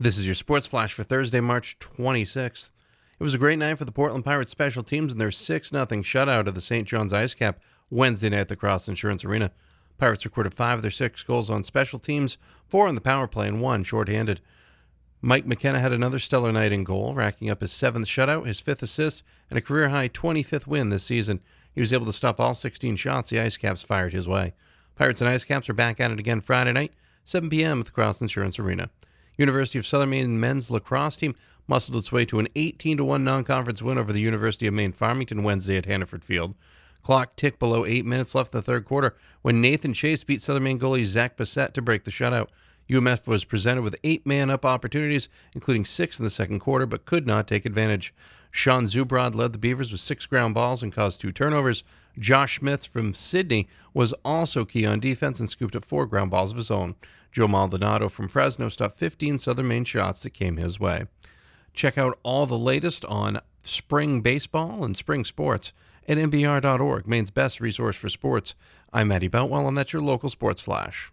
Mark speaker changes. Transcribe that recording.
Speaker 1: This is your sports flash for Thursday, March 26th. It was a great night for the Portland Pirates special teams in their 6 0 shutout of the St. John's Ice Cap Wednesday night at the Cross Insurance Arena. Pirates recorded five of their six goals on special teams, four on the power play, and one shorthanded. Mike McKenna had another stellar night in goal, racking up his seventh shutout, his fifth assist, and a career high 25th win this season. He was able to stop all 16 shots the Ice Caps fired his way. Pirates and Ice Caps are back at it again Friday night, 7 p.m. at the Cross Insurance Arena. University of Southern Maine men's lacrosse team muscled its way to an 18 1 non conference win over the University of Maine Farmington Wednesday at Hannaford Field. Clock ticked below eight minutes left in the third quarter when Nathan Chase beat Southern Maine goalie Zach Bassett to break the shutout. UMF was presented with eight man up opportunities, including six in the second quarter, but could not take advantage. Sean Zubrod led the Beavers with six ground balls and caused two turnovers. Josh Smith from Sidney was also key on defense and scooped up four ground balls of his own. Joe Maldonado from Fresno stopped 15 Southern Maine shots that came his way. Check out all the latest on spring baseball and spring sports at mbr.org, Maine's best resource for sports. I'm Matt Boutwell, and that's your local sports flash.